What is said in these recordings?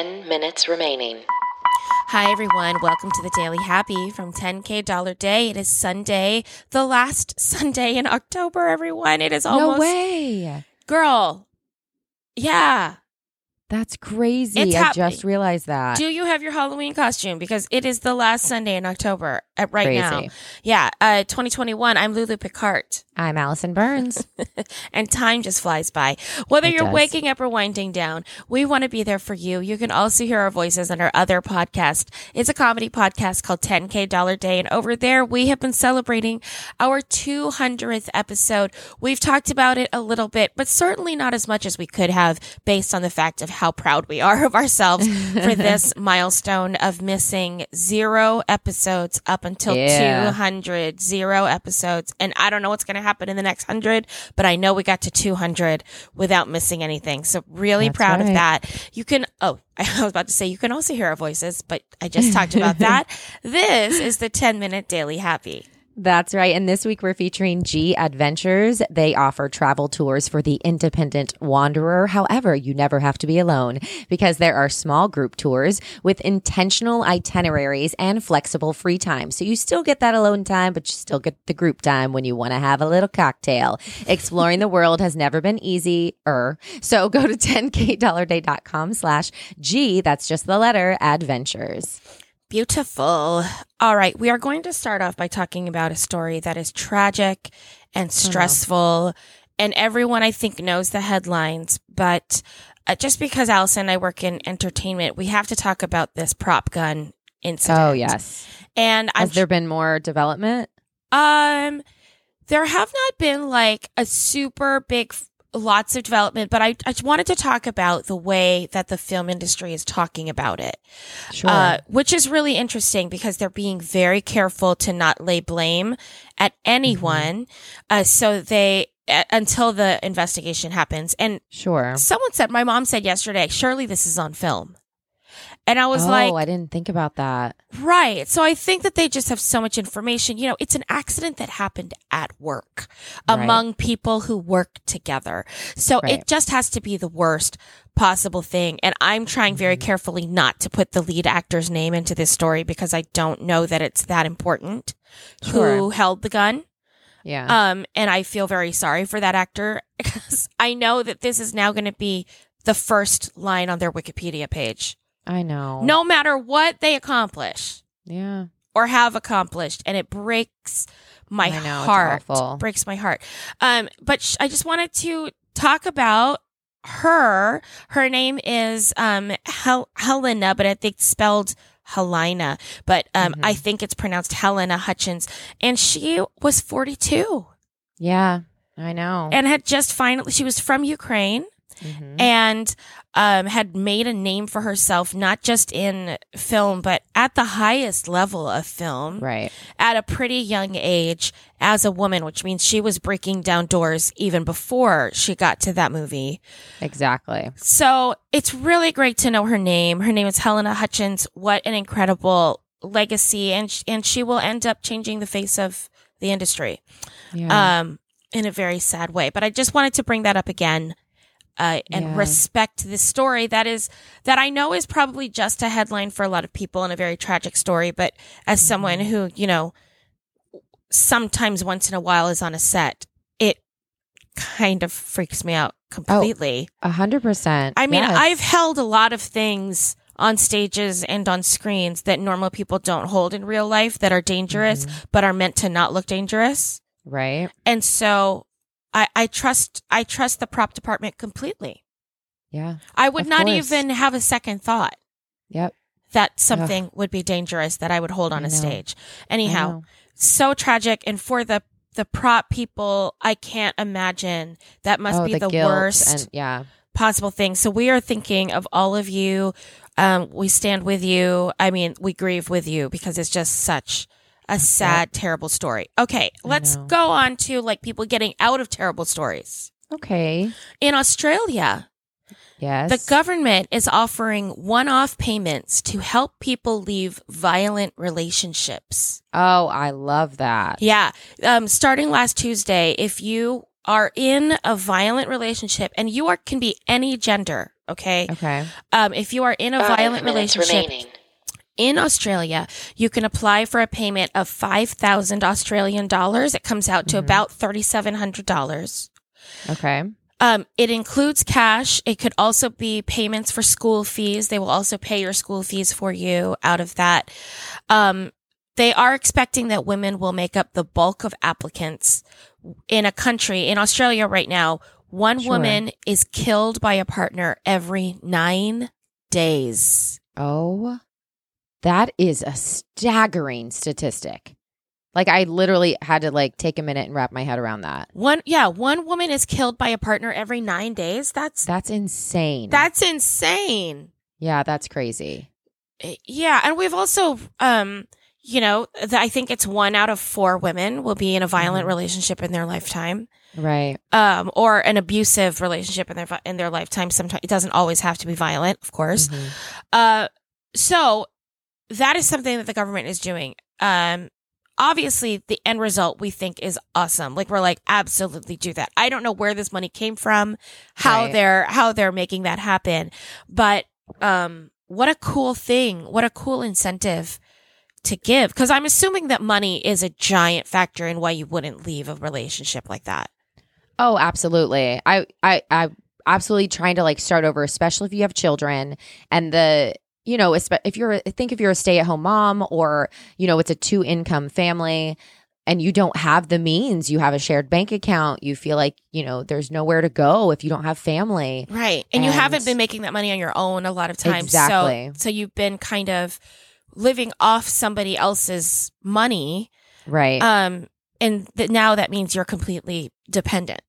10 minutes remaining. Hi, everyone. Welcome to the Daily Happy from 10K Dollar Day. It is Sunday, the last Sunday in October, everyone. It is almost. No way. Girl. Yeah. That's crazy. It's I happening. just realized that. Do you have your Halloween costume? Because it is the last Sunday in October uh, right now. Yeah. Uh, 2021. I'm Lulu Picart. I'm Allison Burns. and time just flies by. Whether It you're does. waking up or winding down, we want to be there for you. You can also hear our voices on our other podcast. It's a comedy podcast called 10K Dollar Day. And over there, we have been celebrating our 200th episode. We've talked about it a little bit, but certainly not as much as we could have based on the fact of how proud we are of ourselves for this milestone of missing zero episodes up until Yeah. 200, zero episodes. And I don't know what's going to happen in the next 100, but I know we got to 200 without missing anything. So really That's proud of that. You can, oh, I was about to say you can also hear our voices, but I just talked about that. This is the 10 minute daily happy. That's right. And this week we're featuring G Adventures. They offer travel tours for the independent wanderer. However, you never have to be alone because there are small group tours with intentional itineraries and flexible free time. So you still get that alone time, but you still get the group time when you want to have a little cocktail. Exploring the world has never been easier. So go to 10kdollarday.com slash G. That's just the letter adventures. Beautiful. All right. We are going to start off by talking about a story that is tragic and stressful. And everyone, I think, knows the headlines. But uh, just because Allison and I work in entertainment, we have to talk about this prop gun incident. Oh, yes. And I'm Has there been more development? Um, there have not been like a super big, lots of development, but I, I just wanted to talk about the way that the film industry is talking about it, Sure. uh, which is really interesting because they're being very careful to not lay blame at anyone. Uh, so they, uh, until the investigation happens. And sure. someone said, my mom said yesterday, surely this is on film. And I was oh, like, I didn't think about that. Right. So I think that they just have so much information. You know, it's an accident that happened at work Right. among people who work together. So Right. it just has to be the worst possible thing. And I'm trying very Mm-hmm. carefully not to put the lead actor's name into this story because I don't know that it's that important who held the gun. Yeah. Um, and I feel very sorry for that actor because I know that this is now going to be the first line on their Wikipedia page. I know. No matter what they accomplish Yeah. or have accomplished and it breaks my I know, it's heart awful. breaks my heart um but sh- i just wanted to talk about her her name is um Hel- helena but i think it's spelled helena but um Mhm. i think it's pronounced helena hutchins and she was 42 Yeah. I know. and had just finally she was from ukraine Mhm. and um, had made a name for herself, not just in film, but at the highest level of film Right. at a pretty young age as a woman, which means she was breaking down doors even before she got to that movie. Exactly. So it's really great to know her name. Her name is Helena Hutchins. What an incredible legacy. And, sh- and she will end up changing the face of the industry Yeah. um, in a very sad way. But I just wanted to bring that up again. Uh, and Yeah. respect this story that is that I know is probably just a headline for a lot of people and a very tragic story. But as someone Mm-hmm. who you know sometimes once in a while is on a set, it kind of freaks me out completely. A hundred percent. I mean, Yes. I've held a lot of things on stages and on screens that normal people don't hold in real life that are dangerous, Mm-hmm. but are meant to not look dangerous. right. And so I, I trust I trust the prop department completely. Yeah. I would not course. even have a second thought Yep. that something would be dangerous that I would hold on I a know. stage. Anyhow, so tragic and for the the prop people, I can't imagine that must oh, be the, guilt worst And yeah. possible thing. So we are thinking of all of you. Um, we stand with you. I mean, we grieve with you because it's just such a sad, terrible story. Okay, let's go on to like people getting out of terrible stories. Okay. In Australia, Yes. the government is offering one off payments to help people leave violent relationships. oh, I love that. Yeah. Um, starting last Tuesday, if you are in a violent relationship, and you are can be any gender, okay? Okay. Um, if you are in a Five violent relationship remaining. In Australia, you can apply for a payment of five thousand Australian dollars. It comes out to Mhm. about thirty seven hundred dollars. Okay. Um, it includes cash. It could also be payments for school fees. They will also pay your school fees for you out of that. Um, they are expecting that women will make up the bulk of applicants in a country in Australia right now. One Sure. woman is killed by a partner every nine days. Oh, that is a staggering statistic. Like I literally had to like take a minute and wrap my head around that. One, yeah, one woman is killed by a partner every nine days. That's That's insane. that's insane. yeah, that's crazy. Yeah, and we've also, um, you know, th- I think it's one out of four women will be in a violent Mhm. relationship in their lifetime, Right. um, or an abusive relationship in their in their lifetime. Sometimes it doesn't always have to be violent, of course. Mhm. Uh, so that is something that the government is doing. Um, obviously, the end result we think is awesome. Like we're like, absolutely do that. I don't know where this money came from, how Right. they're how they're making that happen, but um, what a cool thing! What a cool incentive to give. Because I'm assuming that money is a giant factor in why you wouldn't leave a relationship like that. Oh, absolutely. I, I, I absolutely trying to like start over, especially if you have children and the, you know, if you're, think if you're a stay at home mom or, you know, it's a two income family and you don't have the means, you have a shared bank account, you feel like, you know, there's nowhere to go if you don't have family. Right. And, you haven't been making that money on your own a lot of times. Exactly. So so you've been kind of living off somebody else's money. Right. Um and th- now that means you're completely dependent.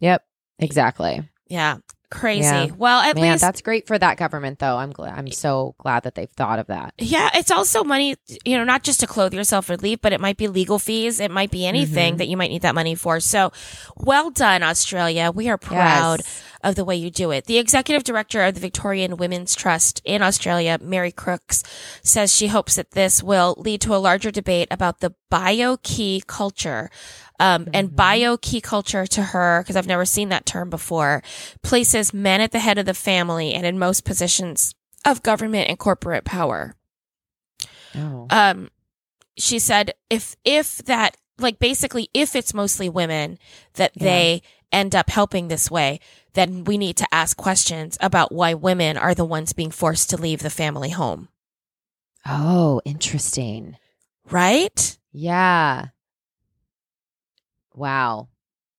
yep. Exactly. Yeah. Crazy. Yeah. Well, at Man, least that's great for that government though. I'm glad. I'm so glad that they've thought of that. yeah, it's also money, you know, not just to clothe yourself or leave, but it might be legal fees. It might be anything Mhm. that you might need that money for. So well done, Australia. We are proud Yes. of the way you do it. The executive director of the Victorian Women's Trust in Australia, Mary Crooks, says she hopes that this will lead to a larger debate about the bio-key culture. Um, And Mhm. bio-key culture to her, because I've never seen that term before, places men at the head of the family and in most positions of government and corporate power Oh. um she said if if that like basically if it's mostly women that Yeah. they end up helping this way then we need to ask questions about why women are the ones being forced to leave the family home oh, interesting. right Yeah. Wow.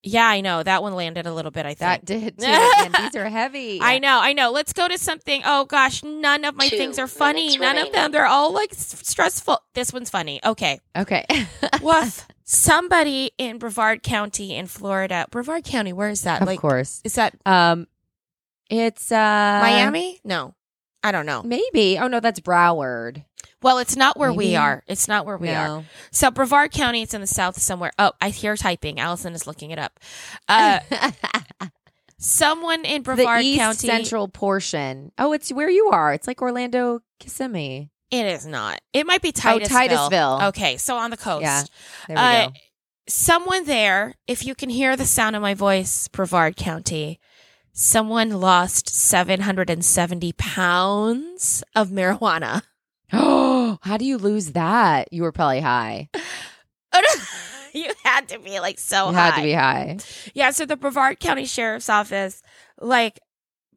yeah i know that one landed a little bit i think. That did too. Man, these are heavy. I know, I know. Let's go to something. Oh gosh, none of my Two things are funny. minutes None of them. They're all like s- stressful. This one's funny. Okay. Okay. Woof. Somebody in Brevard County in Florida. Brevard County, where is that? of like, course. is that Um, it's uh Miami? No, I don't know. Maybe. Oh no, that's Broward. Well, it's not where we are. It's not where we are. So Brevard County, it's in the south somewhere. Oh, I hear typing. Allison is looking it up. Uh, someone in the Brevard east County. central portion. Oh, it's where you are. It's like Orlando, Kissimmee. It is not. It might be Oh, Titusville. Titusville. Okay, so on the coast. Yeah. There we Uh, go. someone there, if you can hear the sound of my voice, Brevard County, someone lost 770 pounds of marijuana. Oh, how do you lose that? You were probably high. you had to be like so you high. had to be high. Yeah, so the Brevard County Sheriff's Office, like,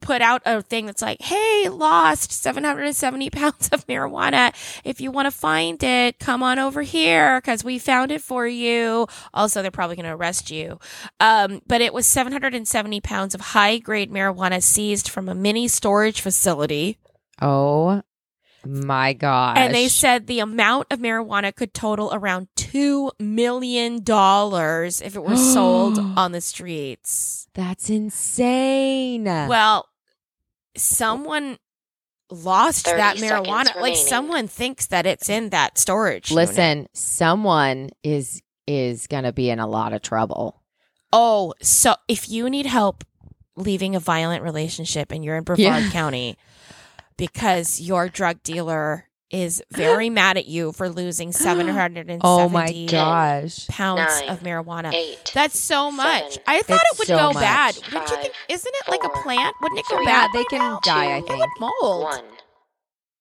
put out a thing that's like, hey, lost 770 pounds of marijuana. If you want to find it, come on over here because we found it for you. Also, they're probably going to arrest you. Um, but it was 770 pounds of high grade marijuana seized from a mini storage facility. Oh my God. And they said the amount of marijuana could total around $2 million if it were sold on the streets. that's insane. Well, someone lost that marijuana. Like someone thinks that it's in that storage. unit. Listen, someone is is gonna be in a lot of trouble. Oh, so if you need help leaving a violent relationship and you're in Brevard Yeah. County because your drug dealer is very mad at you for losing 770 Oh my gosh. pounds Nine, of marijuana. Eight. That's so much. seven, I thought it would so go much. bad. Wouldn't you think? Isn't it like a plant? Wouldn't it go three, bad? They can now? die, I It think. would mold. one.